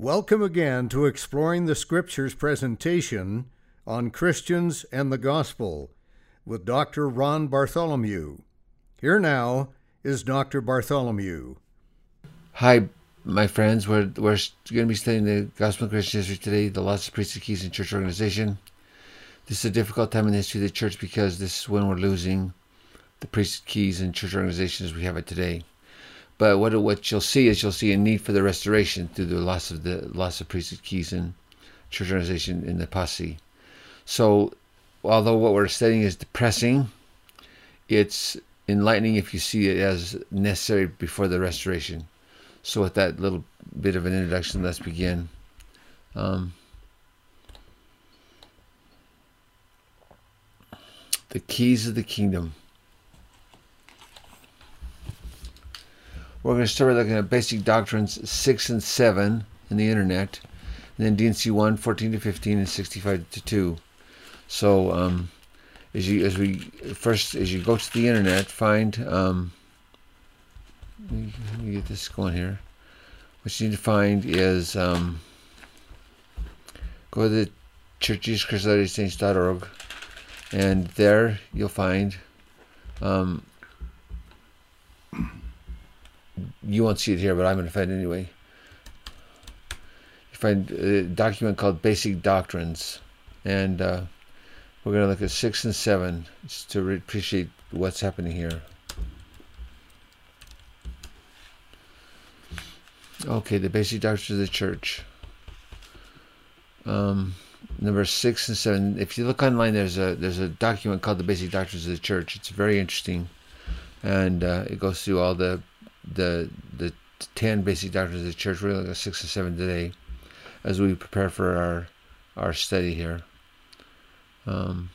Welcome again to Exploring the Scriptures presentation on Christians and the Gospel with Dr. Ron Bartholomew. Here now is Dr. Bartholomew. Hi, my friends. We're, we're going to be studying the Gospel of Christian history today, the loss of priesthood keys in church organization. This is a difficult time in the history of the church because this is when we're losing the priesthood keys and church organizations we have it today. But what what you'll see is you'll see a need for the restoration through the loss of the loss of priesthood keys in church organization in the posse. So, although what we're studying is depressing, it's enlightening if you see it as necessary before the restoration. So, with that little bit of an introduction, let's begin. Um, the keys of the kingdom. We're going to start by looking at basic doctrines 6 and 7 in the internet, and then D&C 1, 14 to 15, and 65 to 2. So, um, as you as we first as you go to the internet, find um, let, me, get this going here. What you need to find is um, go to the and there you'll find um, you won't see it here, but I'm going to find anyway. You find a document called Basic Doctrines, and uh, we're going to look at six and seven just to appreciate what's happening here. Okay, the basic doctrines of the church. Um, number six and seven. If you look online, there's a there's a document called the Basic Doctrines of the Church. It's very interesting, and uh, it goes through all the the the ten basic doctrines of the church. We're looking at six or seven today, as we prepare for our our study here. Um,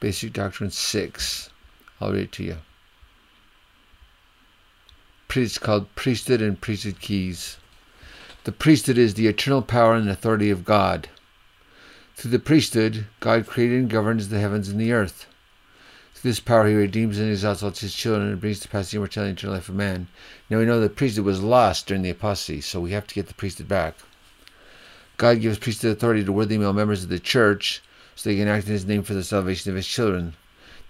basic doctrine six. I'll read it to you. It's called priesthood and priesthood keys. The priesthood is the eternal power and authority of God. Through the priesthood, God created and governs the heavens and the earth. This power, he redeems and exalts all his children and brings to pass the immortality and eternal life of man. Now we know the priesthood was lost during the apostasy, so we have to get the priesthood back. God gives priesthood authority to worthy male members of the church so they can act in his name for the salvation of his children.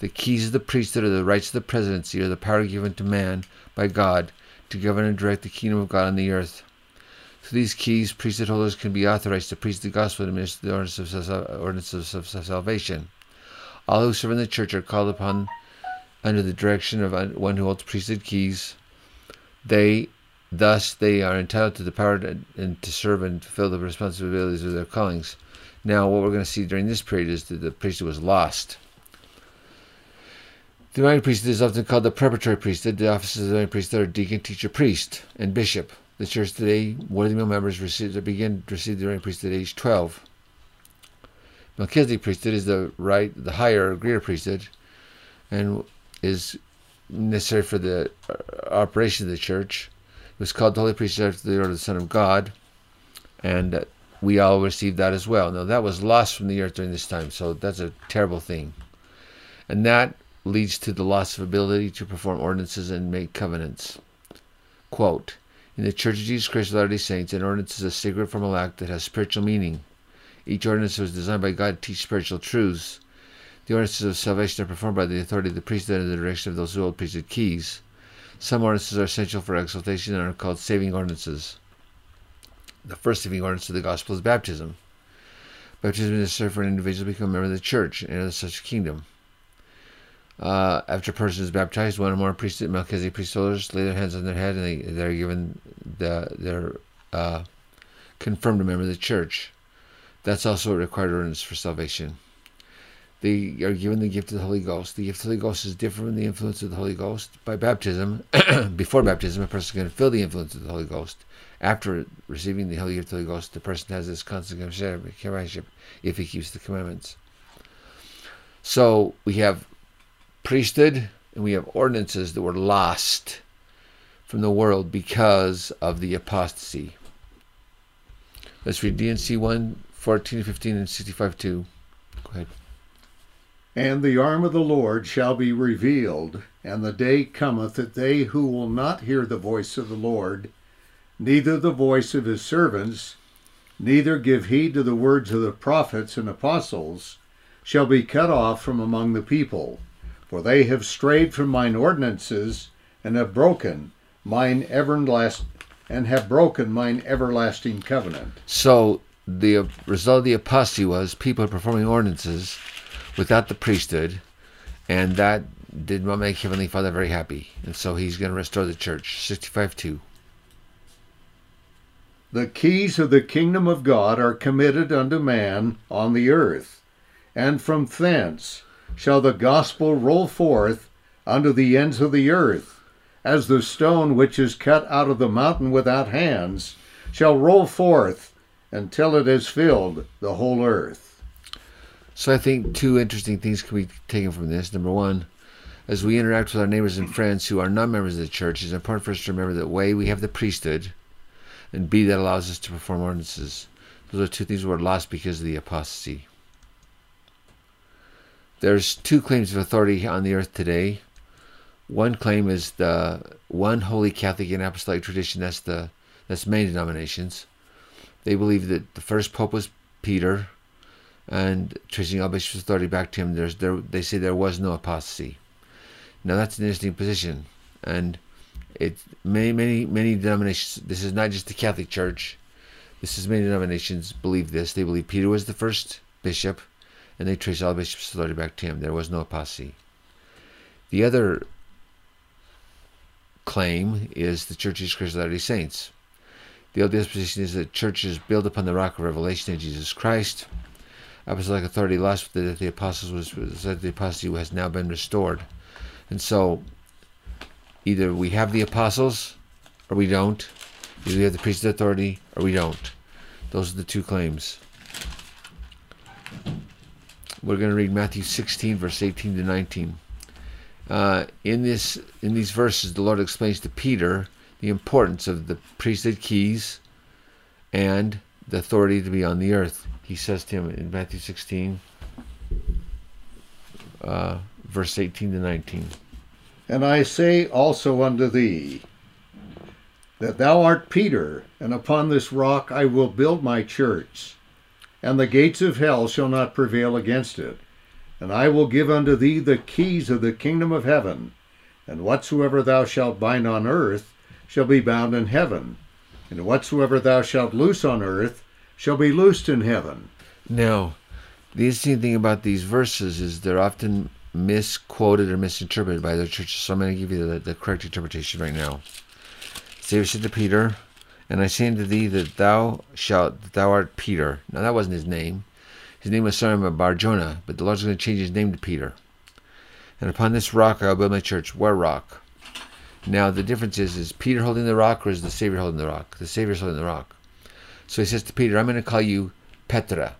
The keys of the priesthood are the rights of the presidency, or the power given to man by God to govern and direct the kingdom of God on the earth. Through these keys, priesthood holders can be authorized to preach the gospel and administer the ordinances of salvation. All who serve in the church are called upon under the direction of one who holds priesthood keys. They, thus, they are entitled to the power to, and to serve and fulfill the responsibilities of their callings. Now, what we're going to see during this period is that the priesthood was lost. The Aaronic priesthood is often called the preparatory priesthood. The offices of the Aaronic priesthood are deacon, teacher, priest, and bishop. The church today, worthy male members receive, begin to receive the Aaronic priesthood at age 12. Melchizedek priesthood is the right, the higher, greater priesthood, and is necessary for the uh, operation of the church. It was called the Holy Priesthood after the order of the Son of God, and we all received that as well. Now, that was lost from the earth during this time, so that's a terrible thing. And that leads to the loss of ability to perform ordinances and make covenants. Quote, in the Church of Jesus Christ of Latter-day Saints, an ordinance is a sacred formal act that has spiritual meaning. Each ordinance was designed by God to teach spiritual truths. The ordinances of salvation are performed by the authority of the priesthood and the direction of those who hold priesthood keys. Some ordinances are essential for exaltation and are called saving ordinances. The first saving ordinance of the gospel is baptism. Baptism is necessary for an individual to become a member of the church and enter such a kingdom. Uh, after a person is baptized, one or more priesthood, Melchizedek priest lay their hands on their head and they, they're given the, they're uh, confirmed a member of the church. That's also a required ordinance for salvation. They are given the gift of the Holy Ghost. The gift of the Holy Ghost is different from the influence of the Holy Ghost. By baptism, before baptism, a person can feel the influence of the Holy Ghost. After receiving the Holy Gift of the Holy Ghost, the person has this constant companionship if he keeps the commandments. So we have priesthood and we have ordinances that were lost from the world because of the apostasy. Let's read D&C 1 14 15 and 65 2. Go ahead. And the arm of the Lord shall be revealed, and the day cometh that they who will not hear the voice of the Lord, neither the voice of his servants, neither give heed to the words of the prophets and apostles, shall be cut off from among the people. For they have strayed from mine ordinances, and have broken mine everlasting and have broken mine everlasting covenant. So the result of the apostasy was people performing ordinances without the priesthood, and that did not make Heavenly Father very happy. And so he's going to restore the church. 65 2. The keys of the kingdom of God are committed unto man on the earth, and from thence shall the gospel roll forth unto the ends of the earth, as the stone which is cut out of the mountain without hands shall roll forth until it has filled the whole earth. So I think two interesting things can be taken from this. Number one, as we interact with our neighbors and friends who are not members of the church, it's important for us to remember that way we have the priesthood, and B that allows us to perform ordinances. Those are two things were lost because of the apostasy. There's two claims of authority on the earth today. One claim is the one holy Catholic and apostolic tradition. That's the that's main denominations. They believe that the first pope was Peter, and tracing all bishops' authority back to him. There's there they say there was no apostasy. Now that's an interesting position, and it many many many denominations. This is not just the Catholic Church. This is many denominations believe this. They believe Peter was the first bishop, and they trace all bishops' authority back to him. There was no apostasy. The other claim is the Church of Jesus Christ of Latter-day Saints. The LDS position is that church is built upon the rock of revelation in Jesus Christ. Apostolic authority lost that the apostles was that the apostasy has now been restored. And so either we have the apostles or we don't. Either we have the priesthood authority or we don't. Those are the two claims. We're going to read Matthew 16, verse 18 to 19. Uh, in this, in these verses, the Lord explains to Peter the importance of the priesthood keys and the authority to be on the earth. He says to him in Matthew 16, uh, verse 18 to 19. And I say also unto thee, that thou art Peter, and upon this rock I will build my church, and the gates of hell shall not prevail against it. And I will give unto thee the keys of the kingdom of heaven, and whatsoever thou shalt bind on earth shall be bound in heaven, and whatsoever thou shalt loose on earth shall be loosed in heaven. Now, the interesting thing about these verses is they're often misquoted or misinterpreted by the churches. So I'm going to give you the, the correct interpretation right now. Savior said to Peter, And I say unto thee that thou shalt, that thou art Peter. Now that wasn't his name. His name was Simon Bar Jonah, but the Lord's going to change his name to Peter. And upon this rock I will build my church. What rock? Now the difference is, is Peter holding the rock or is the Savior holding the rock? The Savior's holding the rock. So he says to Peter, I'm going to call you Petra.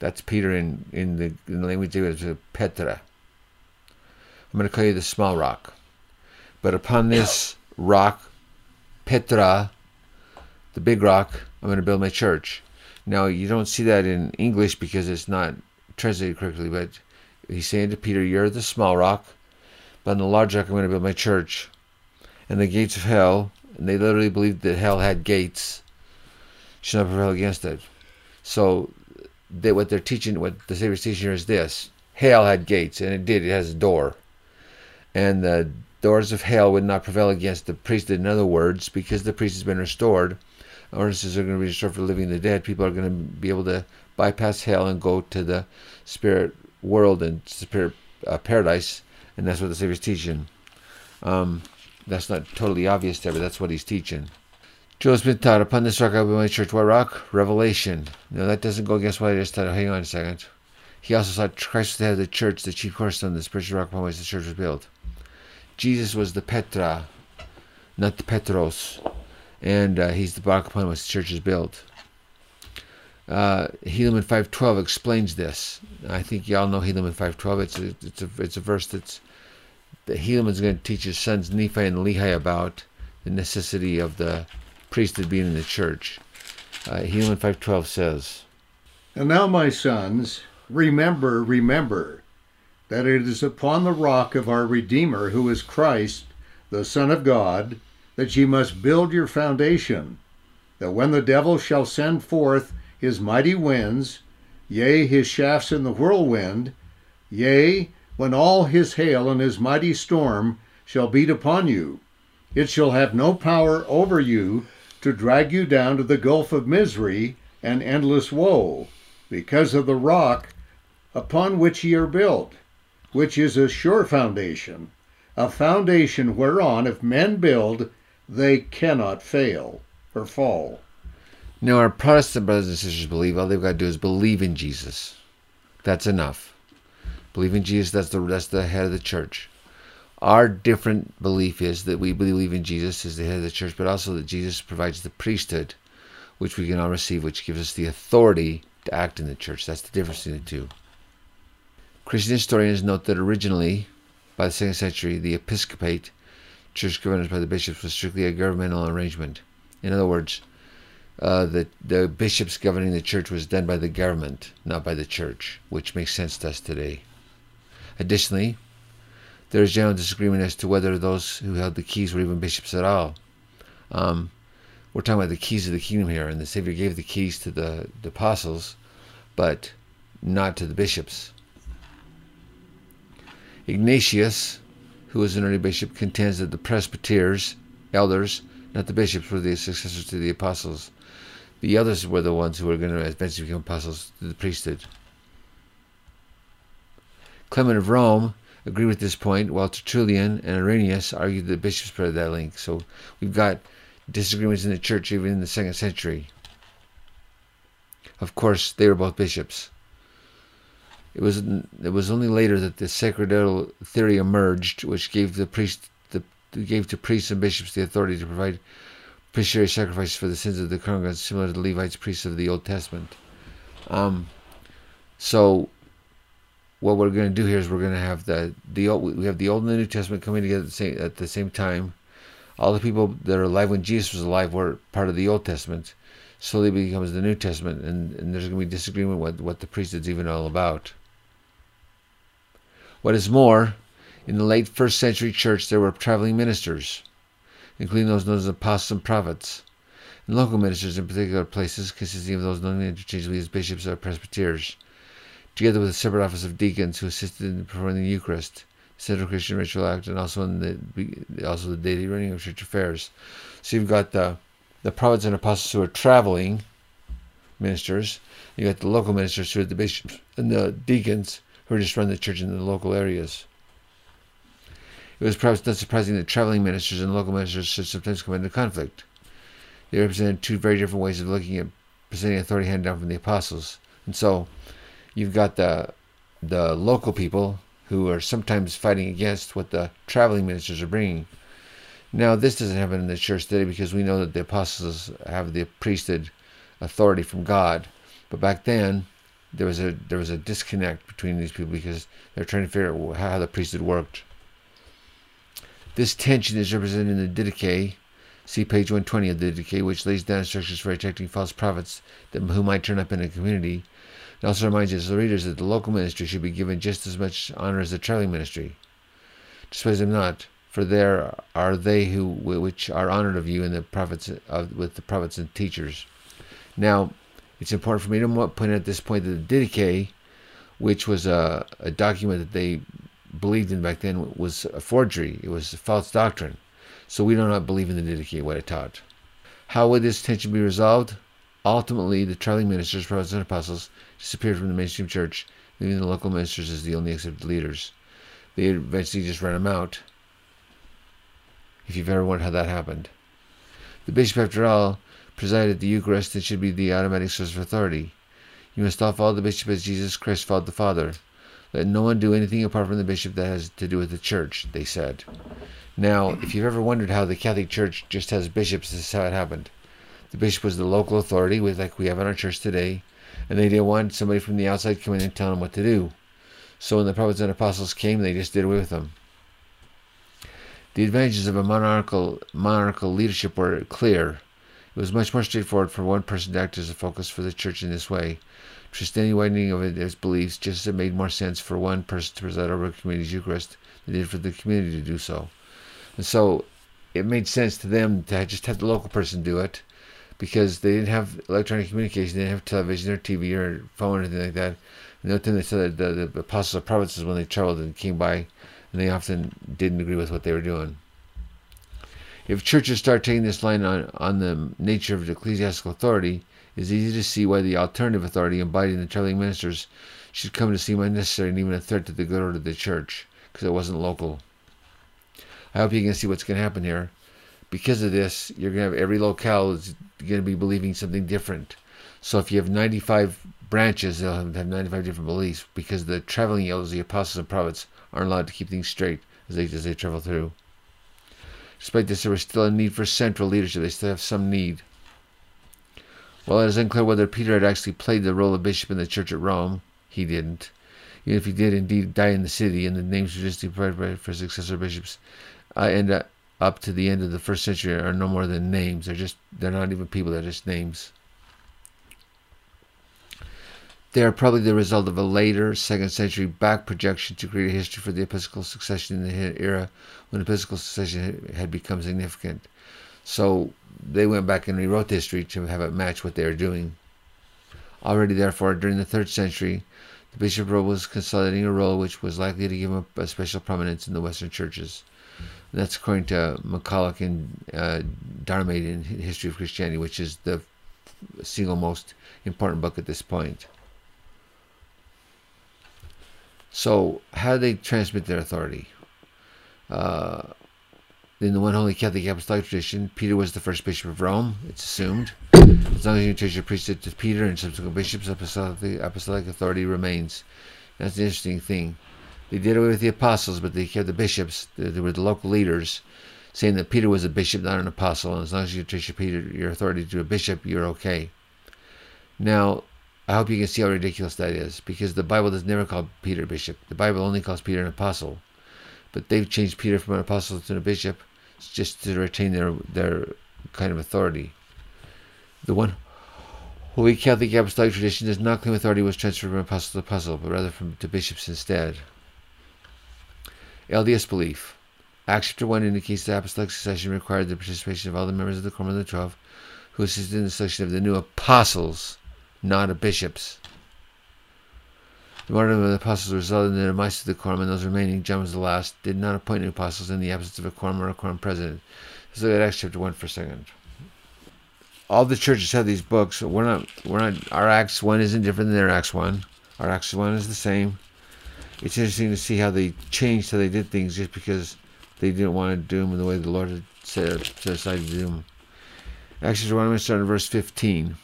That's Peter in, in the in the language it's uh, Petra. I'm going to call you the small rock. But upon this rock, Petra, the big rock, I'm going to build my church. Now, you don't see that in English because it's not translated correctly, but he's saying to Peter, You're the small rock, but on the large rock, I'm going to build my church. And the gates of hell, and they literally believed that hell had gates, should not prevail against it. So, they, what they're teaching, what the Savior's teaching here is this hell had gates, and it did, it has a door and the doors of hell would not prevail against the priesthood. In other words, because the priest has been restored, ordinances are going to be restored for living the dead. People are going to be able to bypass hell and go to the spirit world and spirit uh, paradise, and that's what the Savior's teaching. Um, that's not totally obvious there, but that's what he's teaching. Smith taught, Upon this rock I will my church. What rock? Revelation. Now that doesn't go against what I just taught. Hang on a second. He also taught Christ head of the church, the chief cornerstone, the spiritual rock upon which the church was built. Jesus was the Petra, not the Petros, and uh, he's the rock upon which the church is built. Uh, Helaman 5.12 explains this. I think y'all know Helaman 5.12. It's a, it's a, it's a verse that's that Helaman's going to teach his sons Nephi and Lehi about the necessity of the priesthood being in the church. Uh, Helaman 5.12 says, And now, my sons, remember, remember, that it is upon the rock of our Redeemer, who is Christ, the Son of God, that ye must build your foundation, that when the devil shall send forth his mighty winds, yea, his shafts in the whirlwind, yea, when all his hail and his mighty storm shall beat upon you, it shall have no power over you to drag you down to the gulf of misery and endless woe, because of the rock upon which ye are built, which is a sure foundation, a foundation whereon if men build, they cannot fail or fall. Now, our Protestant brothers and sisters believe all they've got to do is believe in Jesus. That's enough. Believe in Jesus, that's the, that's the head of the church. Our different belief is that we believe in Jesus as the head of the church, but also that Jesus provides the priesthood, which we can all receive, which gives us the authority to act in the church. That's the difference between the two. Christian historians note that originally, by the second century, the episcopate, church governed by the bishops, was strictly a governmental arrangement. In other words, uh, the, the bishops governing the church was done by the government, not by the church, which makes sense to us today. Additionally, there is general disagreement as to whether those who held the keys were even bishops at all. Um, we're talking about the keys of the kingdom here, and the Savior gave the keys to the, the apostles, but not to the bishops. Ignatius, who was an early bishop, contends that the presbyters, elders, not the bishops, were the successors to the apostles. The others were the ones who were going to eventually become apostles to the priesthood. Clement of Rome agreed with this point, while Tertullian and Irenaeus argued that bishops spread that link. So we've got disagreements in the church even in the second century. Of course, they were both bishops. It was it was only later that the sacerdotal theory emerged, which gave the priest the gave to priests and bishops the authority to provide propitiatory sacrifices for the sins of the congregants, similar to the Levites priests of the Old Testament. Um, so what we're going to do here is we're going to have the the we have the Old and the New Testament coming together at the same at the same time. All the people that are alive when Jesus was alive were part of the Old Testament. Slowly becomes the New Testament, and, and there's going to be disagreement what what the priesthood's even all about. What is more, in the late first century church there were traveling ministers, including those known as apostles and prophets, and local ministers in particular places consisting of those known interchangeably as bishops or presbyters, together with a separate office of deacons who assisted in performing the Eucharist, Central Christian Ritual Act, and also in the also the daily running of church affairs. So you've got the the prophets and apostles who are traveling ministers. You got the local ministers who are the bishops and the deacons who are just run the church in the local areas. It was perhaps not surprising that traveling ministers and local ministers should sometimes come into conflict. They represented two very different ways of looking at presenting authority handed down from the apostles. And so you've got the the local people who are sometimes fighting against what the traveling ministers are bringing. Now, this doesn't happen in the church today because we know that the apostles have the priesthood authority from God. But back then, there was a there was a disconnect between these people because they're trying to figure out how the priesthood worked. This tension is represented in the Didache. See page 120 of the Didache, which lays down instructions for detecting false prophets that, who might turn up in a community. It also reminds us, the readers, that the local ministry should be given just as much honor as the traveling ministry. Despise them not, for there are they who which are honored of you and the prophets of, with the prophets and teachers. Now, it's important for me to point out at this point that the Didache, which was a, a document that they believed in back then, was a forgery. It was a false doctrine. So we do not believe in the Didache, what it taught. How would this tension be resolved? Ultimately, the traveling ministers, prophets, and apostles disappeared from the mainstream church, leaving the local ministers as the only accepted leaders. They eventually just ran them out. If you've ever wondered how that happened. The bishop, after all, presided the Eucharist and should be the automatic source of authority. You must all follow the bishop as Jesus Christ followed the Father. Let no one do anything apart from the bishop that has to do with the church, they said. Now, if you've ever wondered how the Catholic Church just has bishops, this is how it happened. The bishop was the local authority, with like we have in our church today, and they didn't want somebody from the outside coming in and telling them what to do. So when the prophets and apostles came, they just did away with them. The advantages of a monarchical monarchical leadership were clear. It was much more straightforward for one person to act as a focus for the church in this way. Trust any widening of its beliefs, just as it made more sense for one person to preside over a community's Eucharist than it did for the community to do so. And so, it made sense to them to just have the local person do it because they didn't have electronic communication, they didn't have television or TV or phone or anything like that. And the other thing they said that the, the apostles of provinces when they traveled and came by, and they often didn't agree with what they were doing. If churches start taking this line on, on the nature of ecclesiastical authority, it's easy to see why the alternative authority embodied in the traveling ministers should come to seem unnecessary and even a threat to the good order of the church, because it wasn't local. I hope you can see what's going to happen here. Because of this, you're going to have every locale is going to be believing something different. So if you have 95 branches, they'll have 95 different beliefs because the traveling elders, the apostles and prophets, aren't allowed to keep things straight as they, as they travel through. Despite this, there was still a need for central leadership. They still have some need. While it is unclear whether Peter had actually played the role of bishop in the church at Rome, he didn't. Even if he did indeed die in the city, and the names were just provided for successor bishops uh, end up, up to the end of the first century are no more than names. They're just they're not even people. They're just names. They are probably the result of a later second century back projection to create a history for the episcopal succession in the era when episcopal succession had become significant. So they went back and rewrote history to have it match what they were doing. Already, therefore, during the third century, the bishop role was consolidating a role which was likely to give him a, special prominence in the Western churches. That's according to MacCulloch and uh, in History of Christianity, which is the single most important book at this point. So, how do they transmit their authority? Uh, in the one holy Catholic Apostolic tradition, Peter was the first bishop of Rome, it's assumed. As long as you change your priesthood to Peter and subsequent bishops, apostolic, apostolic authority remains. That's the interesting thing. They did away with the apostles, but they kept the bishops, they were the local leaders, saying that Peter was a bishop, not an apostle, and as long as you your, Peter, your authority to a bishop, you're okay. Now, I hope you can see how ridiculous that is, because the Bible does never call Peter bishop. The Bible only calls Peter an apostle. But they've changed Peter from an apostle to a bishop just to retain their their kind of authority. The one Holy Catholic Apostolic tradition does not claim authority was transferred from apostle to apostle, but rather from to bishops instead. LDS belief. Acts chapter 1 indicates the apostolic succession required the participation of all the members of the Quorum of the Twelve who assisted in the selection of the new apostles not of bishops. The martyrdom of the apostles resulted in the demise of the quorum, and those remaining, John was the last, did not appoint new apostles in the absence of a quorum or a quorum president. Let's look at Acts chapter 1 for a second. All the churches have these books. We're not, we're not, our Acts 1 isn't different than their Acts 1. Our Acts 1 is the same. It's interesting to see how they changed how they did things just because they didn't want to do them in the way the Lord had said, set aside to do them. Acts chapter 1, I'm going to start in verse 15.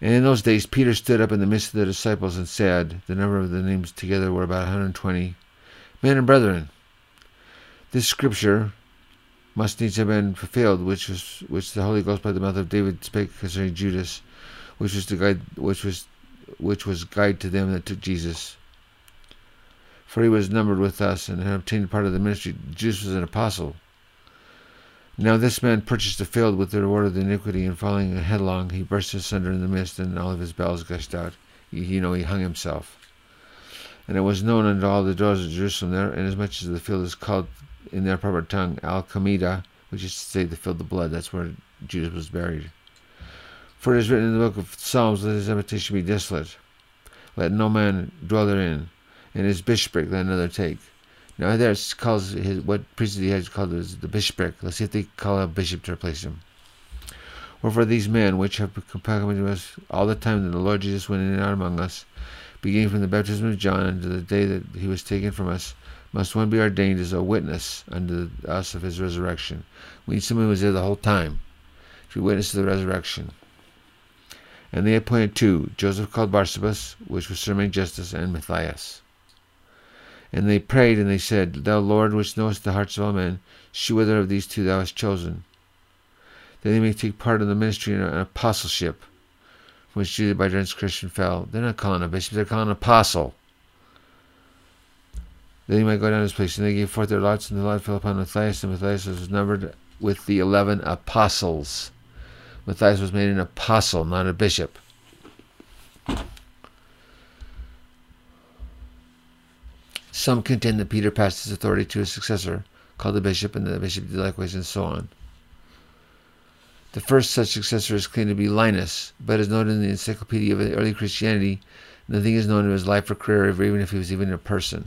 And in those days, Peter stood up in the midst of the disciples and said, The number of the names together were about 120. Men and brethren, this scripture must needs have been fulfilled, which was which the Holy Ghost by the mouth of David spake concerning Judas, which was the guide, which was which was guide to them that took Jesus. For he was numbered with us and had obtained part of the ministry. Judas was an apostle. Now this man purchased a field with the reward of the iniquity, and falling headlong, he burst asunder in the midst, and all of his bowels gushed out. You know, he hung himself. And it was known unto all the doors of Jerusalem there, inasmuch as the field is called in their proper tongue Aceldama, which is to say the field of blood. That's where Judas was buried. For it is written in the book of Psalms, Let his habitation be desolate. Let no man dwell therein, and his bishopric let another take. Now there calls his what he has called is the bishopric. Let's see if they call a bishop to replace him. Wherefore these men which have accompanied us all the time that the Lord Jesus went in and out among us, beginning from the baptism of John unto the day that he was taken from us, must one be ordained as a witness unto us of his resurrection. We need someone who was there the whole time to be witness to the resurrection. And they appointed two, Joseph called Barsabas, which was surnamed Justus, and Matthias. And they prayed, and they said, Thou Lord, which knowest the hearts of all men, shew whether of these two thou hast chosen, that they may take part in the ministry and apostleship, which Judah by transgression fell. They're not calling a bishop, they're calling an apostle. That he might go down to his place. And they gave forth their lots, and the lot fell upon Matthias, and Matthias was numbered with the eleven apostles. Matthias was made an apostle, not a bishop. Some contend that Peter passed his authority to his successor, called the bishop, and the bishop did likewise, and so on. The first such successor is claimed to be Linus, but as noted in the Encyclopedia of Early Christianity, nothing is known of his life or career, even if he was even a person.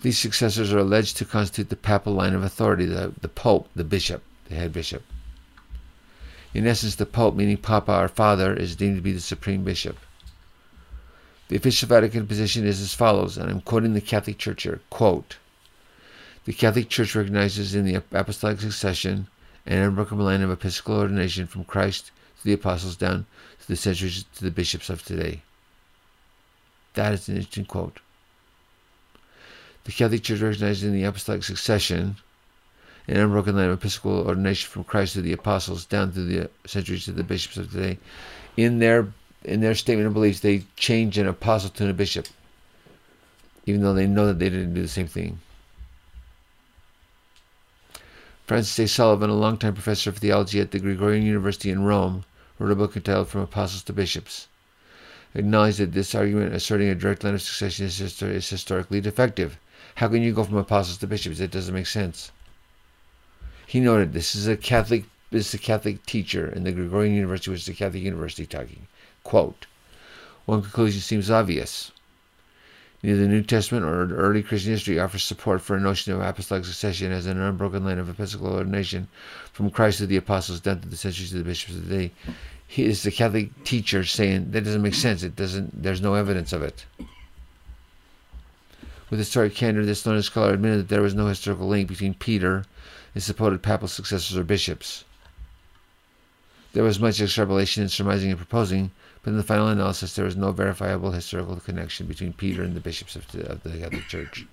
These successors are alleged to constitute the papal line of authority, the, the Pope, the bishop, the head bishop. In essence, the Pope, meaning Papa or Father, is deemed to be the supreme bishop. The official Vatican position is as follows, and I'm quoting the Catholic Church here. Quote, the Catholic Church recognizes in the apostolic succession an unbroken line of episcopal ordination from Christ to the apostles down to the centuries to the bishops of today. That is an interesting quote. The Catholic Church recognizes in the apostolic succession an unbroken line of episcopal ordination from Christ to the apostles down through the centuries to the bishops of today. In their in their statement of beliefs, they change an apostle to a bishop, even though they know that they didn't do the same thing. Francis A. Sullivan, a longtime professor of theology at the Gregorian University in Rome, wrote a book entitled From Apostles to Bishops. Acknowledged that this argument asserting a direct line of succession is, is historically defective. How can you go from apostles to bishops? It doesn't make sense. He noted this is a Catholic is a Catholic teacher in the Gregorian University, which is a Catholic university talking. Quote, one conclusion seems obvious. Neither the New Testament or early Christian history offers support for a notion of apostolic succession as an unbroken line of episcopal ordination from Christ to the apostles down to the centuries to the bishops of the day. He is the Catholic teacher saying that doesn't make sense. It doesn't. There's no evidence of it. With historic candor, this learned scholar admitted that there was no historical link between Peter and supposed papal successors or bishops. There was much extrapolation in surmising and proposing, but in the final analysis, there was no verifiable historical connection between Peter and the bishops of the, of the Catholic Church.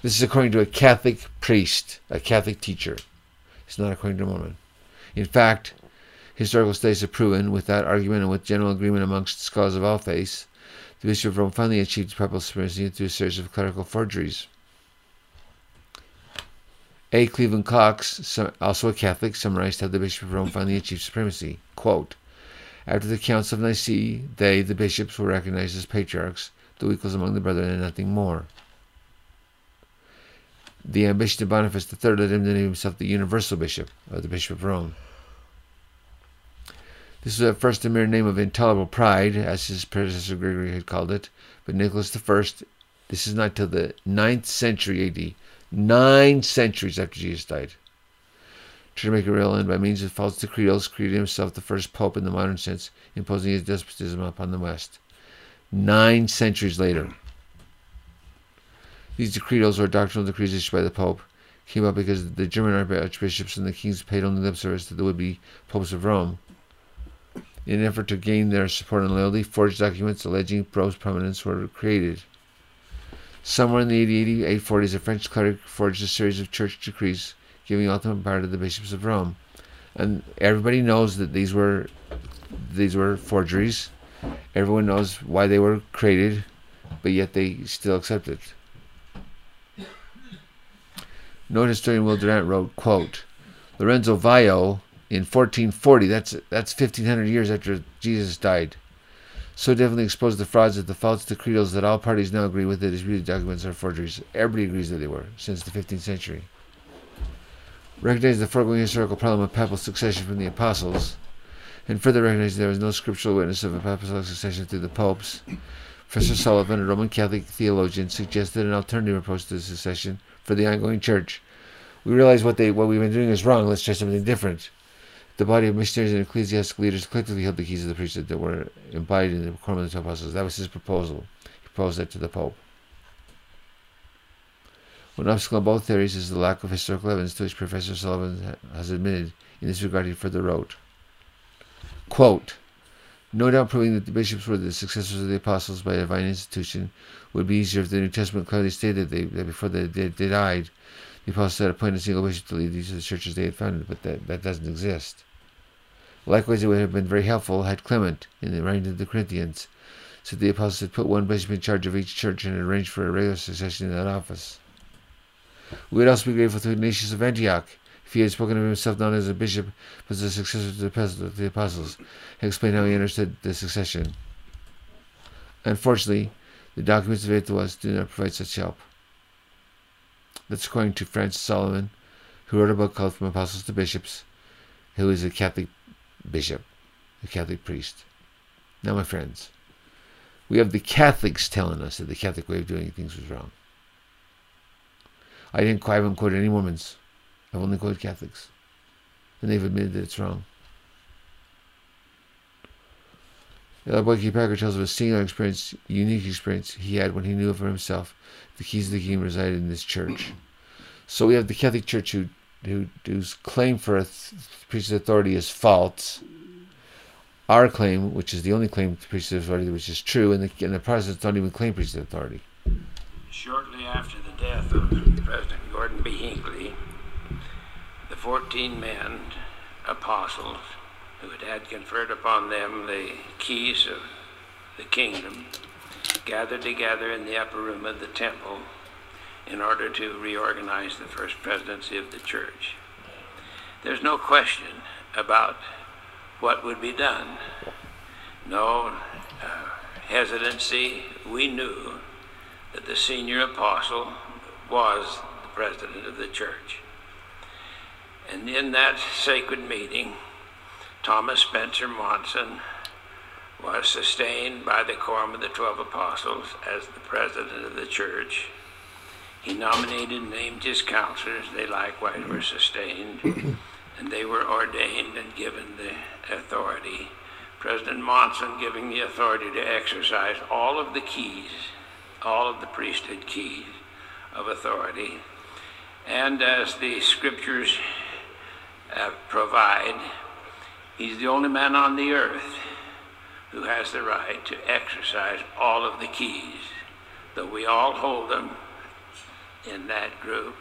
This is according to a Catholic priest, a Catholic teacher. It's not according to a Mormon. In fact, historical studies have proven, without argument and with general agreement amongst scholars of all faiths, the Bishop of Rome finally achieved papal supremacy through a series of clerical forgeries. A. Cleveland Coxe, also a Catholic, summarized how the Bishop of Rome finally achieved supremacy. Quote, After the Council of Nicaea, they, the bishops, were recognized as patriarchs, the equals among the brethren, and nothing more. The ambition of Boniface III led him to name himself the universal bishop, or the Bishop of Rome. This was at first a mere name of intolerable pride, as his predecessor Gregory had called it, but Nicholas I, this is not till the ninth century AD, nine centuries after Jesus died. To make a real end by means of false decretals, created himself the first pope in the modern sense, imposing his despotism upon the West. Nine centuries later. These decretals, or doctrinal decrees issued by the Pope, came about because the German archbishops and the kings paid only lip service to the would-be popes of Rome, in an effort to gain their support and loyalty, forged documents alleging Pope's prominence were created. Somewhere in the 880 840s, a French cleric forged a series of church decrees giving ultimate power to the bishops of Rome. And everybody knows that these were these were forgeries. Everyone knows why they were created, but yet they still accept it. Note historian Will Durant wrote, quote, Lorenzo Valla in 1440. That's that's 1500 years after Jesus died. So definitely exposed the frauds of the false decretals that all parties now agree with the disputed documents are forgeries. Everybody agrees that they were since the 15th century. Recognize the foregoing historical problem of papal succession from the apostles, and further recognize there was no scriptural witness of a papal succession through the popes. Professor Sullivan, a Roman Catholic theologian, suggested an alternative approach to the succession for the ongoing church. We realize what they what we've been doing is wrong. Let's try something different. The body of missionaries and ecclesiastical leaders collectively held the keys of the priesthood that were embodied in the Quorum of the Apostles. That was his proposal. He proposed that to the Pope. One obstacle in both theories is the lack of historical evidence to which Professor Sullivan has admitted. In this regard, he further wrote, quote, No doubt proving that the bishops were the successors of the apostles by divine institution would be easier if the New Testament clearly stated they, that before they, they died, the apostles had appointed a single bishop to lead these of the churches they had founded, but that, that doesn't exist. Likewise, it would have been very helpful had Clement, in the writing to the Corinthians, said the apostles had put one bishop in charge of each church and arranged for a regular succession in that office. We would also be grateful to Ignatius of Antioch if he had spoken of himself not as a bishop, but as a successor to the apostles, and explained how he understood the succession. Unfortunately, the documents available to us do not provide such help. That's according to Francis Sullivan, who wrote a book called From Apostles to Bishops, who is a Catholic bishop, a Catholic priest. Now, my friends, we have the Catholics telling us that the Catholic way of doing things was wrong. I didn't I haven't any Mormons. I've only quoted Catholics. And they've admitted that it's wrong. Uh, Boyd K. Packer tells of a singular experience, unique experience he had when he knew for himself the keys of the kingdom resided in this church. So we have the Catholic Church who, who whose claim for a th- priest's authority is false. Our claim, which is the only claim to priest's authority which is true, and the, and the Protestants don't even claim priest's authority. Shortly after the death of President Gordon B. Hinckley, the 14 men, apostles, who had conferred upon them the keys of the kingdom, gathered together in the upper room of the temple in order to reorganize the first presidency of the church. There's no question about what would be done. No uh, hesitancy. We knew that the senior apostle was the president of the church. And in that sacred meeting, Thomas Spencer Monson was sustained by the Quorum of the Twelve Apostles as the president of the church. He nominated and named his counselors. They likewise were sustained, and they were ordained and given the authority. President Monson giving the authority to exercise all of the keys, all of the priesthood keys of authority. And as the scriptures uh, provide, he's the only man on the earth who has the right to exercise all of the keys, though we all hold them in that group.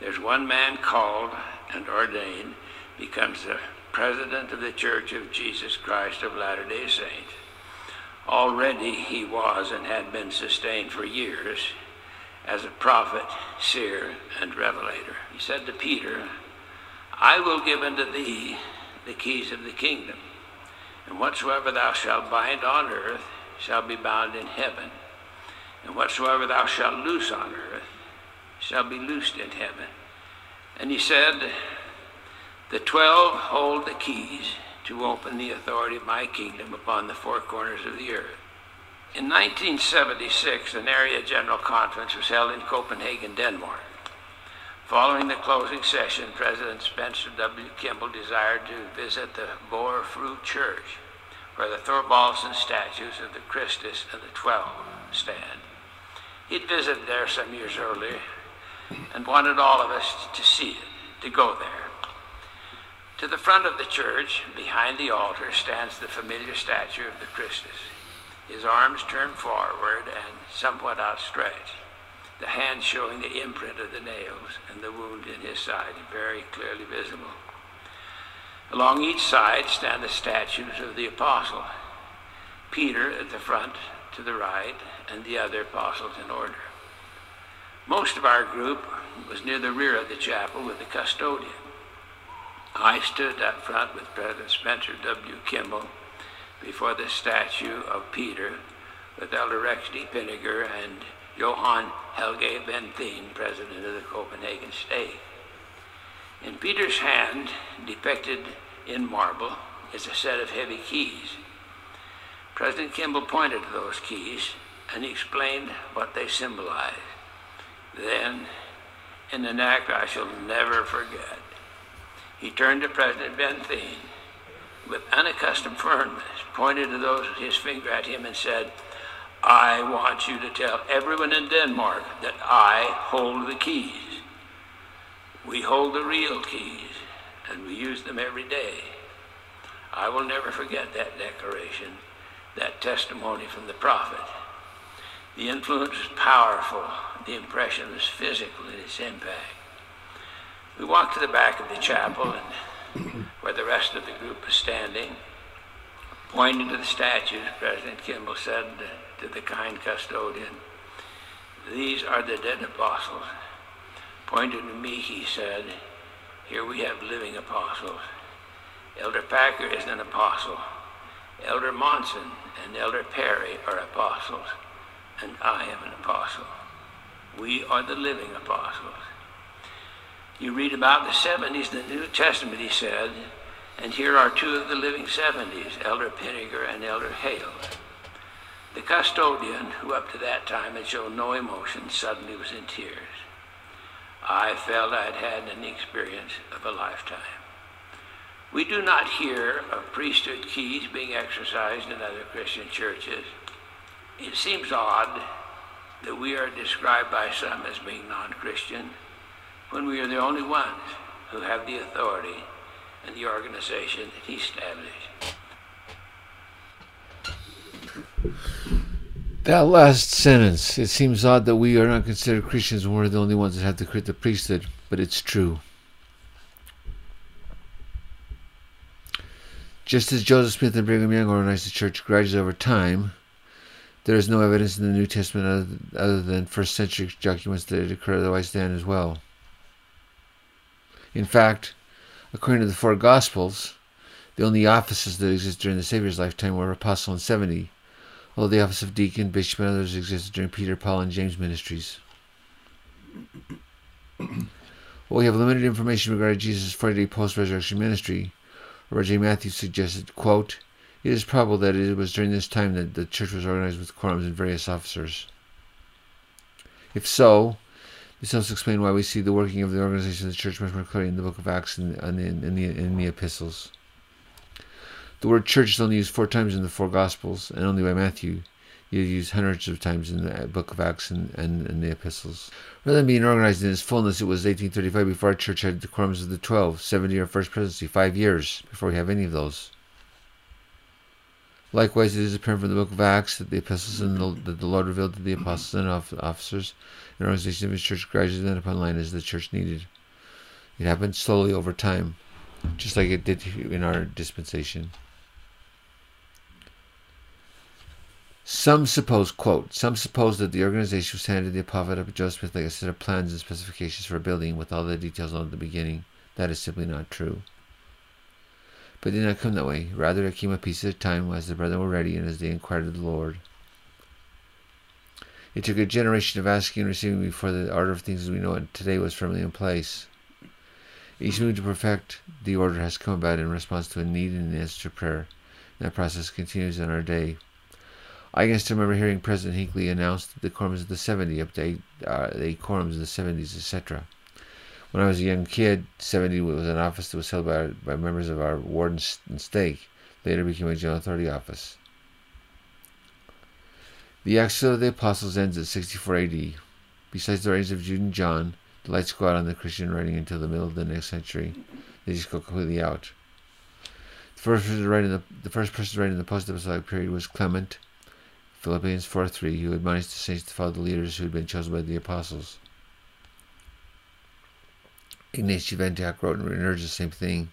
There's one man called and ordained, becomes the president of the Church of Jesus Christ of Latter day Saints. Already he was and had been sustained for years as a prophet, seer, and revelator. He said to Peter, I will give unto thee the keys of the kingdom, and whatsoever thou shalt bind on earth shall be bound in heaven, and whatsoever thou shalt loose on earth shall be loosed in heaven. And he said, The twelve hold the keys to open the authority of my kingdom upon the four corners of the earth. In 1976, an area general conference was held in Copenhagen, Denmark. Following the closing session, President Spencer W. Kimball desired to visit the Vor Frue Church, where the Thorvaldsen statues of the Christus and the Twelve stand. He'd visited there some years earlier and wanted all of us to see it, to go there. To the front of the church, behind the altar, stands the familiar statue of the Christus, his arms turned forward and somewhat outstretched, the hand showing the imprint of the nails and the wound in his side very clearly visible. Along each side stand the statues of the apostle, Peter at the front to the right, and the other apostles in order. Most of our group was near the rear of the chapel with the custodian. I stood up front with President Spencer W. Kimball before the statue of Peter with Elder Rex D. Pinegar and Johan Helge Benthin, president of the Copenhagen Stake. In Peter's hand, depicted in marble, is a set of heavy keys. President Kimball pointed to those keys and explained what they symbolized. Then, in an act I shall never forget, he turned to President Benthien with unaccustomed firmness, pointed to those his finger at him and said, I want you to tell everyone in Denmark that I hold the keys. We hold the real keys, and we use them every day. I will never forget that declaration, that testimony from the prophet. The influence was powerful. The impression was physical in its impact. We walked to the back of the chapel and where the rest of the group was standing. Pointing to the statues, President Kimball said to the kind custodian, These are the dead apostles. Pointing to me, he said, Here we have living apostles. Elder Packer is an apostle. Elder Monson and Elder Perry are apostles, and I am an apostle. We are the living apostles. You read about the 70s in the New Testament, he said, and here are two of the living 70s, Elder Pinegar and Elder Hale. The custodian, who up to that time had shown no emotion, suddenly was in tears. I felt I'd had an experience of a lifetime. We do not hear of priesthood keys being exercised in other Christian churches. It seems odd that we are described by some as being non-Christian when we are the only ones who have the authority and the organization that he established. That last sentence, it seems odd that we are not considered Christians when we're the only ones that have to the priesthood, but it's true. Just as Joseph Smith and Brigham Young organized the church gradually over time, there is no evidence in the New Testament other, than first century documents that it occurred otherwise then as well. In fact, according to the four Gospels, the only offices that existed during the Savior's lifetime were apostle and seventy, although the office of deacon, bishop, and others existed during Peter, Paul, and James' ministries. While we have limited information regarding Jesus' 40 day post resurrection ministry, Robert J. Matthews suggested, quote, It is probable that it was during this time that the church was organized with quorums and various officers. If so, this helps explain why we see the working of the organization of the church much more clearly in the book of Acts and in, in, the, in the epistles. The word church is only used four times in the four Gospels, and only by Matthew. You use hundreds of times in the uh, book of Acts and, and, and the epistles. Rather than being organized in its fullness, it was 1835 before our church had the quorums of the twelve, 70 our first presidency, five years before we have any of those. Likewise, it is apparent from the book of Acts that the epistles and the, that the Lord revealed to the apostles and officers and organization of his church gradually then upon line as the church needed. It happened slowly over time, just like it did in our dispensation. Some suppose, quote, some suppose that the organization was handed the prophet of Joseph Smith like a set of plans and specifications for a building with all the details known at the beginning. That is simply not true. But it did not come that way. Rather, it came a piece at a time as the brethren were ready and as they inquired of the Lord. It took a generation of asking and receiving before the order of things as we know it today was firmly in place. Each move to perfect the order has come about in response to a need and an answer to prayer. And that process continues in our day. I can still remember hearing President Hinckley announce the quorums of the 70, up to eight, uh, the quorums of the 70s, etc. When I was a young kid, 70 was an office that was held by, by members of our ward and stake. Later became a general authority office. The Exile of the Apostles ends at 64 AD. Besides the writings of Jude and John, the lights go out on the Christian writing until the middle of the next century. They just go completely out. The first person in the, the first person in the post-apostolic period was Clement, Philippians 4.3, who admonished the saints to follow the leaders who had been chosen by the apostles. Ignatius of Antioch wrote and urged the same thing.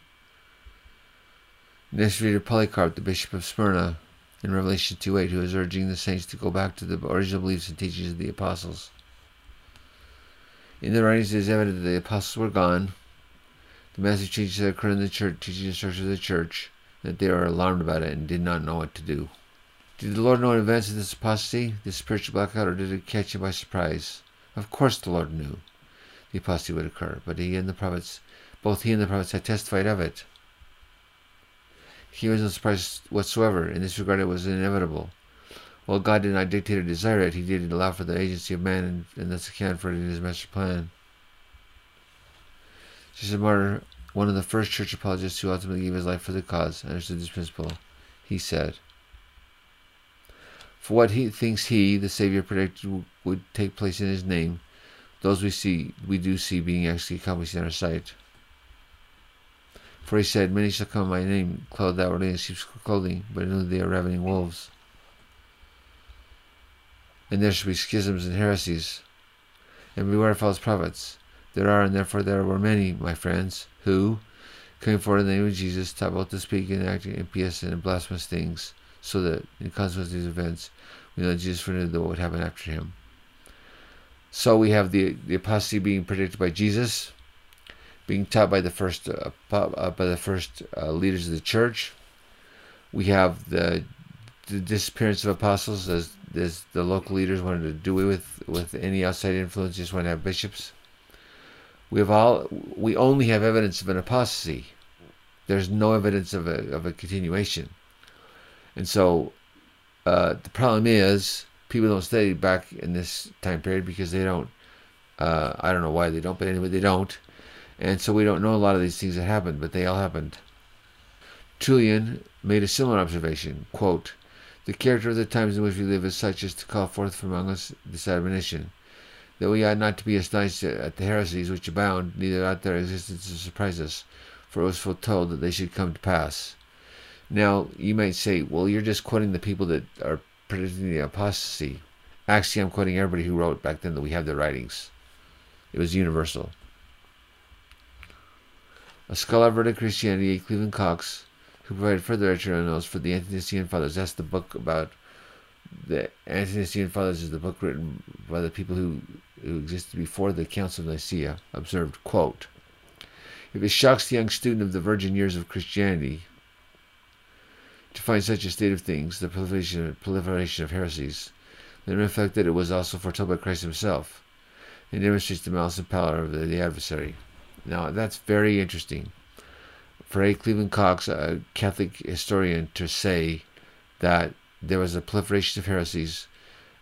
Next reader Polycarp, the bishop of Smyrna, in Revelation 2.8, who is urging the saints to go back to the original beliefs and teachings of the apostles. In the writings, it is evident that the apostles were gone, the massive changes that occurred in the church, teaching the structure of the church, that they were alarmed about it and did not know what to do. Did the Lord know in advance of this apostasy, this spiritual blackout, or did it catch him by surprise? Of course the Lord knew the apostasy would occur, but he and the prophets, both he and the prophets had testified of it. He was no surprise whatsoever. In this regard, it was inevitable. While God did not dictate or desire it, he did allow for the agency of man and, and thus account for it in his master plan. Justin Martyr, one of the first church apologists who ultimately gave his life for the cause, understood this principle. He said, for what he thinks he, the Savior, predicted would take place in his name, those we see, we do see being actually accomplished in our sight. For he said, Many shall come in my name, clothed outwardly in sheep's clothing, but inwardly they are ravening wolves. And there shall be schisms and heresies. And beware of false prophets. There are, and therefore there were many, my friends, who, coming forward in the name of Jesus, taught both to speak and act impious and blasphemous things, so that, in consequence of these events, we know Jesus foreknew what would happen after him. So we have the, the apostasy being predicted by Jesus, being taught by the first uh, uh, by the first uh, leaders of the church. We have the, the disappearance of apostles as, as the local leaders wanted to do away with with any outside influence, just want to have bishops. We have all we only have evidence of an apostasy. There's no evidence of a of a continuation. And so uh, the problem is people don't study back in this time period because they don't uh, I don't know why they don't, but anyway they don't. And so we don't know a lot of these things that happened, but they all happened. Tertullian made a similar observation, quote, The character of the times in which we live is such as to call forth from among us this admonition, that we ought not to be astonished at the heresies which abound, neither ought their existence to surprise us, for it was foretold that they should come to pass. Now, you might say, well, you're just quoting the people that are predicting the apostasy. Actually, I'm quoting everybody who wrote back then that we have their writings. It was universal. A scholar of Verdict Christianity, Cleveland Coxe, who provided further editorial notes for the Ante-Nicene Fathers. That's the book about the Ante-Nicene Fathers is the book written by the people who, who existed before the Council of Nicaea, observed, quote, If it shocks the young student of the virgin years of Christianity to find such a state of things, the proliferation, proliferation of heresies, then reflect that it was also foretold by Christ himself, and demonstrates the malice and power of the, the adversary. Now, that's very interesting. For A. Cleveland Coxe, a Catholic historian, to say that there was a proliferation of heresies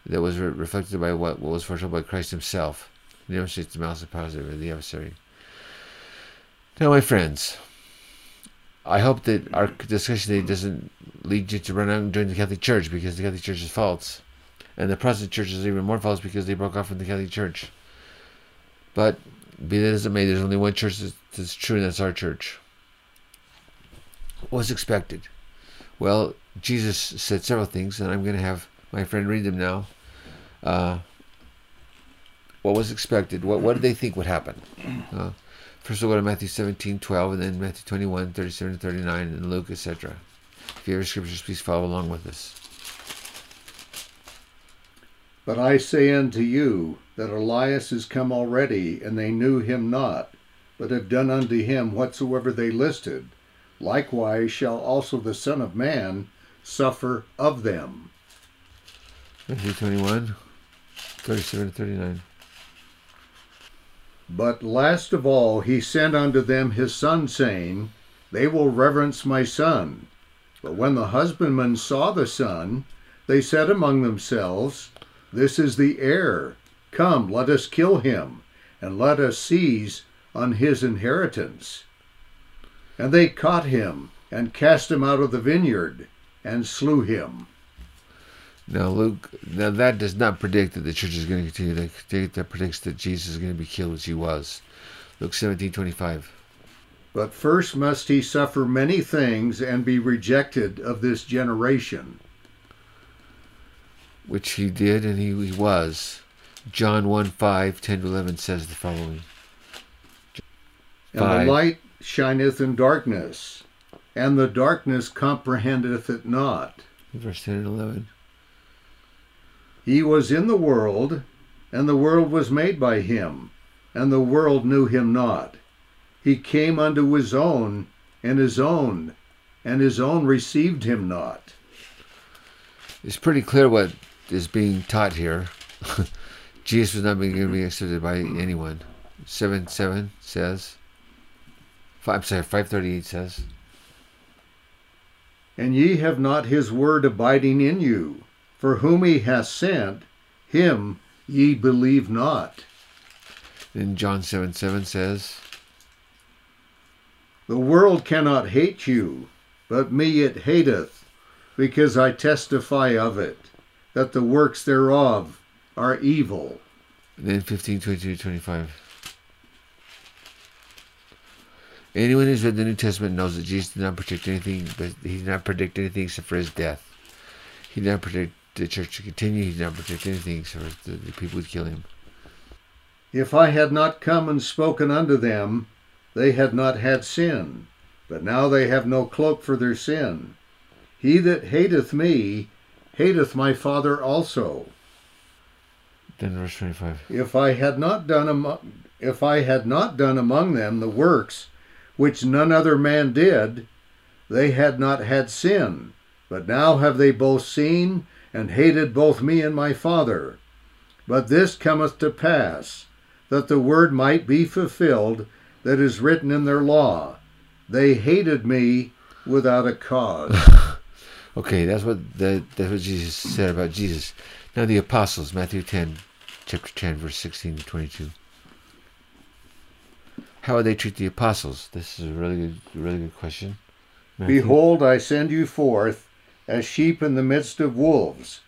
that was re- reflected by what, what was foretold by Christ himself, demonstrates the malice and power of the adversary. Now, my friends, I hope that our discussion today doesn't lead you to run out and join the Catholic Church because the Catholic Church is false. And the Protestant Church is even more false because they broke off from the Catholic Church. But be that as it may, there's only one church that's true, and that's our church. What's expected? Well, Jesus said several things, and I'm going to have my friend read them now. Uh, what was expected? What, what did they think would happen? Uh, first, we'll go to Matthew 17, 12, and then Matthew 21, 37 39, and Luke, etc. If you have your scriptures, please follow along with us. But I say unto you that Elias is come already, and they knew him not, but have done unto him whatsoever they listed. Likewise shall also the Son of Man suffer of them. Matthew 21, 37 39. But last of all he sent unto them his son, saying, They will reverence my son. But when the husbandmen saw the son, they said among themselves, This is the heir. Come, let us kill him, and let us seize on his inheritance. And they caught him, and cast him out of the vineyard, and slew him. Now, Luke, now that does not predict that the church is going to continue. That, predicts that Jesus is going to be killed, which he was. Luke seventeen twenty five. But first must he suffer many things and be rejected of this generation. Which he did, and he, he was. John 1 5, 10 to 11 says the following. And the light shineth in darkness, and the darkness comprehendeth it not. Verse 10 and 11. He was in the world, and the world was made by him, and the world knew him not. He came unto his own, and his own, and his own received him not. It's pretty clear what is being taught here. Jesus was not being to be accepted by anyone. 7 7 says, I'm sorry, 538 says, And ye have not his word abiding in you, for whom he hath sent, him ye believe not. Then John 7 7 says, The world cannot hate you, but me it hateth, because I testify of it, that the works thereof are evil. Then 15 22 25. Anyone who's read the New Testament knows that Jesus did not predict anything, but he did not predict anything except for his death. He did not predict the church to continue. He did not predict anything except for the, the people would kill him. If I had not come and spoken unto them, they had not had sin. But now they have no cloak for their sin. He that hateth me hateth my Father also. Then verse 25. If I had not done among, if I had not done among them the works which none other man did, they had not had sin. But now have they both seen and hated both me and my Father. But this cometh to pass, that the word might be fulfilled that is written in their law. They hated me without a cause. Okay, that's what the, that's what Jesus said about Jesus. Now the apostles, Matthew 10, chapter 10, verse 16 to 22. How would they treat the apostles? This is a really good, really good question. Matthew. Behold, I send you forth as sheep in the midst of wolves.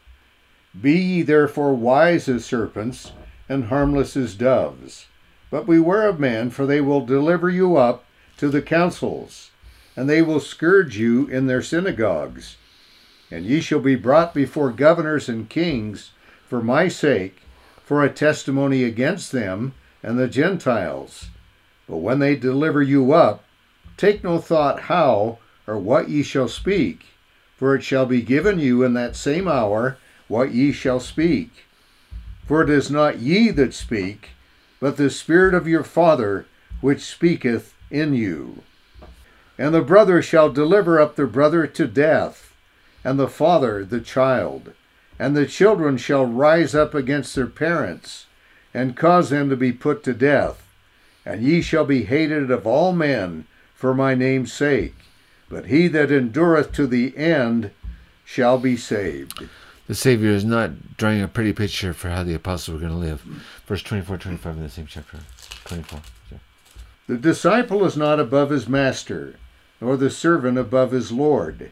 Be ye therefore wise as serpents and harmless as doves. But beware of men, for they will deliver you up to the councils, and they will scourge you in their synagogues. And ye shall be brought before governors and kings for my sake, for a testimony against them and the Gentiles. But when they deliver you up, take no thought how or what ye shall speak, for it shall be given you in that same hour what ye shall speak. For it is not ye that speak, but the Spirit of your Father which speaketh in you. And the brother shall deliver up the brother to death, and the father the child. And the children shall rise up against their parents, and cause them to be put to death. And ye shall be hated of all men for my name's sake. But he that endureth to the end shall be saved. The Savior is not drawing a pretty picture for how the apostles were going to live. Verse 24, 25 in the same chapter. 24. The disciple is not above his master, nor the servant above his Lord.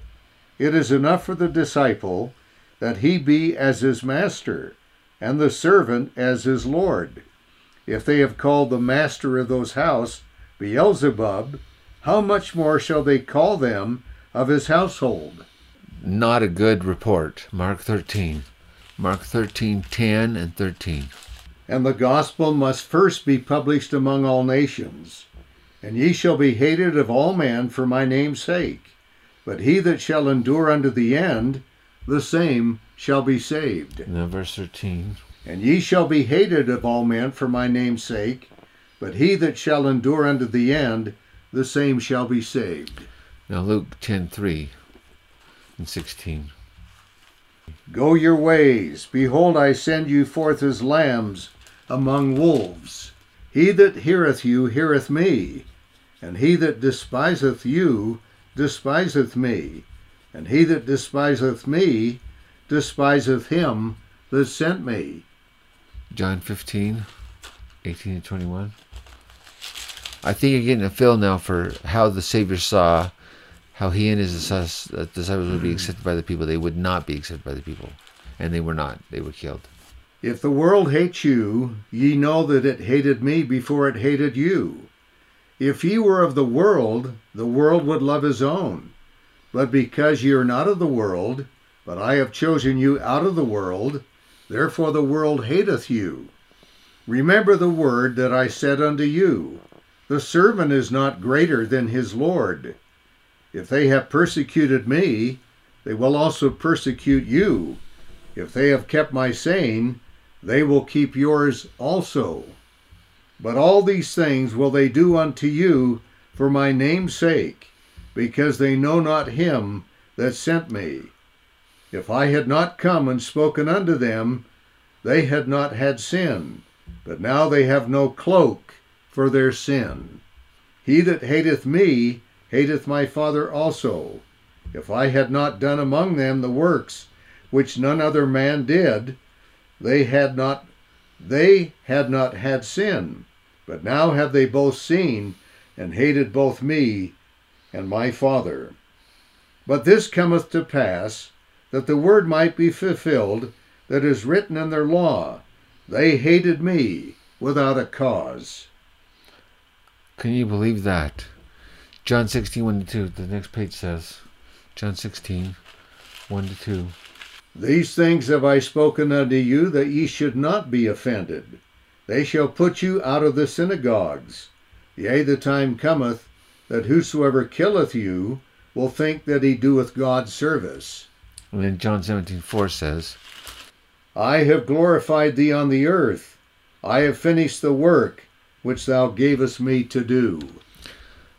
It is enough for the disciple that he be as his master, and the servant as his Lord. If they have called the master of those house Beelzebub, how much more shall they call them of his household? Not a good report. Mark 13. Mark 13, 10 and 13. And the gospel must first be published among all nations. And ye shall be hated of all men for my name's sake. But he that shall endure unto the end, the same shall be saved. Now, verse 13. And ye shall be hated of all men for my name's sake. But he that shall endure unto the end, the same shall be saved. Now, Luke 10, 3 and 16. Go your ways. Behold, I send you forth as lambs among wolves. He that heareth you heareth me, and he that despiseth you despiseth me, and he that despiseth me despiseth him that sent me. John 15, 18 and 21. I think you're getting a feel now for how the Savior saw how he and his disciples uh, would be hmm. accepted by the people. They would not be accepted by the people. And they were not. They were killed. If the world hates you, ye know that it hated me before it hated you. If ye were of the world, the world would love his own. But because ye are not of the world, but I have chosen you out of the world, therefore the world hateth you. Remember the word that I said unto you The servant is not greater than his Lord. If they have persecuted me, they will also persecute you. If they have kept my saying, they will keep yours also. But all these things will they do unto you for my name's sake, because they know not him that sent me. If I had not come and spoken unto them, they had not had sin, but now they have no cloak for their sin. He that hateth me hateth my Father also. If I had not done among them the works which none other man did, they had not they had not had sin. But now have they both seen and hated both me and my Father. But this cometh to pass that the word might be fulfilled that is written in their law. They hated me without a cause. Can you believe that? John 16, 1 to 2. The next page says, John 16, 1 to 2. These things have I spoken unto you, that ye should not be offended. They shall put you out of the synagogues. Yea, the time cometh that whosoever killeth you will think that he doeth God service. And then John 17, 4 says, I have glorified thee on the earth. I have finished the work which thou gavest me to do.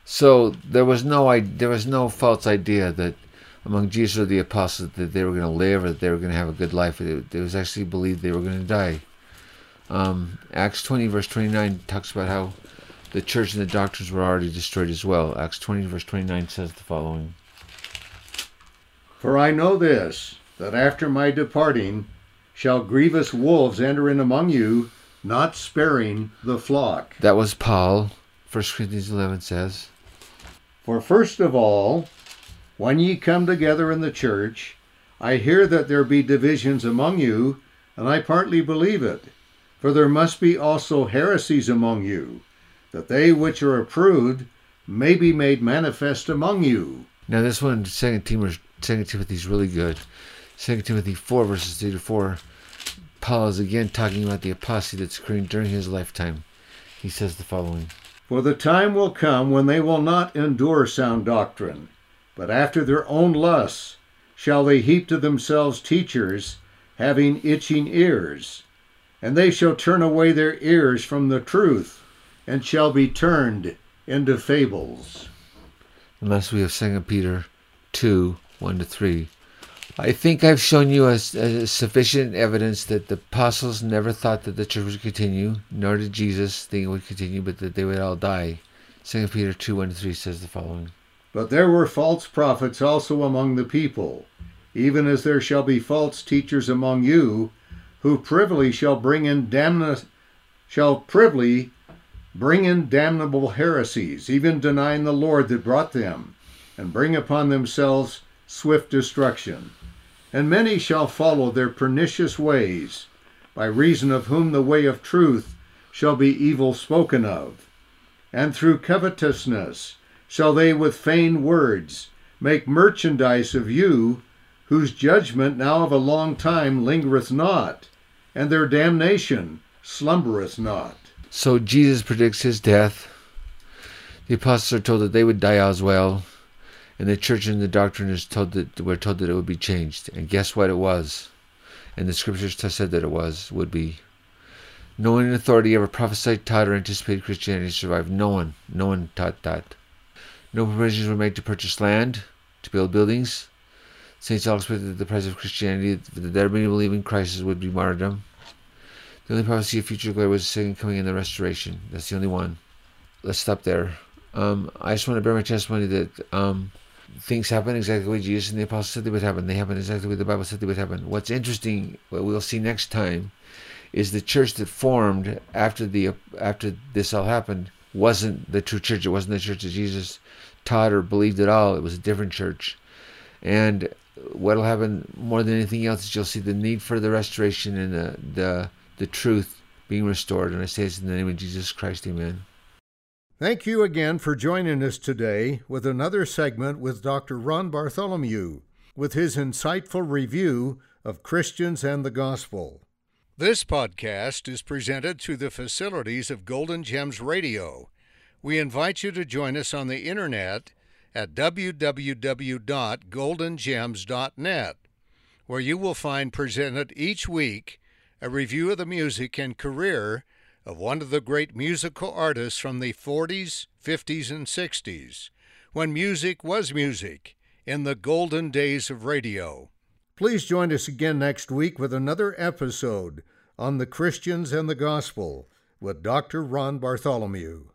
So there was no there was no false idea that among Jesus or the apostles that they were going to live or that they were going to have a good life. It, was actually believed they were going to die. Um, Acts 20, verse 29, talks about how the church and the doctrines were already destroyed as well. Acts 20, verse 29 says the following For I know this, that after my departing shall grievous wolves enter in among you, not sparing the flock. That was Paul. 1 Corinthians 11 says, For first of all, when ye come together in the church, I hear that there be divisions among you, and I partly believe it. For there must be also heresies among you, that they which are approved may be made manifest among you. Now this one, Second Timothy, Second Timothy is really good. Second Timothy four verses three to four. Paul is again talking about the apostasy that's occurring during his lifetime. He says the following: For the time will come when they will not endure sound doctrine, but after their own lusts shall they heap to themselves teachers, having itching ears, and they shall turn away their ears from the truth, and shall be turned into fables. Unless we have Second Peter two one to three. I think I've shown you a, a sufficient evidence that the apostles never thought that the church would continue, nor did Jesus think it would continue, but that they would all die. Second Peter two one three says the following. But there were false prophets also among the people, even as there shall be false teachers among you, who privily shall bring in damna- shall privily bring in damnable heresies, even denying the Lord that brought them, and bring upon themselves swift destruction. And many shall follow their pernicious ways, by reason of whom the way of truth shall be evil spoken of. And through covetousness shall they with feigned words make merchandise of you, whose judgment now of a long time lingereth not, and their damnation slumbereth not. So Jesus predicts his death. The apostles are told that they would die as well, and the church and the doctrine is told that we're told that it would be changed. And guess what? It was, and the scriptures said that it was would be. No one in authority ever prophesied, taught, or anticipated Christianity survived. No one, no one taught that. No provisions were made to purchase land, to build buildings. Saints all expected that the price of Christianity, that their believe in Christ would be martyrdom. The only prophecy of future glory was the second coming and the restoration. That's the only one. Let's stop there. Um, I just want to bear my testimony that um, things happen exactly the way Jesus and the apostles said they would happen. They happen exactly the way the Bible said they would happen. What's interesting, what we'll see next time, is the church that formed after the after this all happened wasn't the true church. It wasn't the church that Jesus taught or believed at all. It was a different church. And what'll happen more than anything else is you'll see the need for the restoration and the the the truth being restored. And I say this in the name of Jesus Christ. Amen. Thank you again for joining us today with another segment with Dr. Ron Bartholomew with his insightful review of Christians and the Gospel. This podcast is presented through the facilities of Golden Gems Radio. We invite you to join us on the internet at www.goldengems.net, where you will find presented each week a review of the music and career of one of the great musical artists from the 40s, 50s, and 60s, when music was music in the golden days of radio. Please join us again next week with another episode on the Christians and the Gospel with Dr. Ron Bartholomew.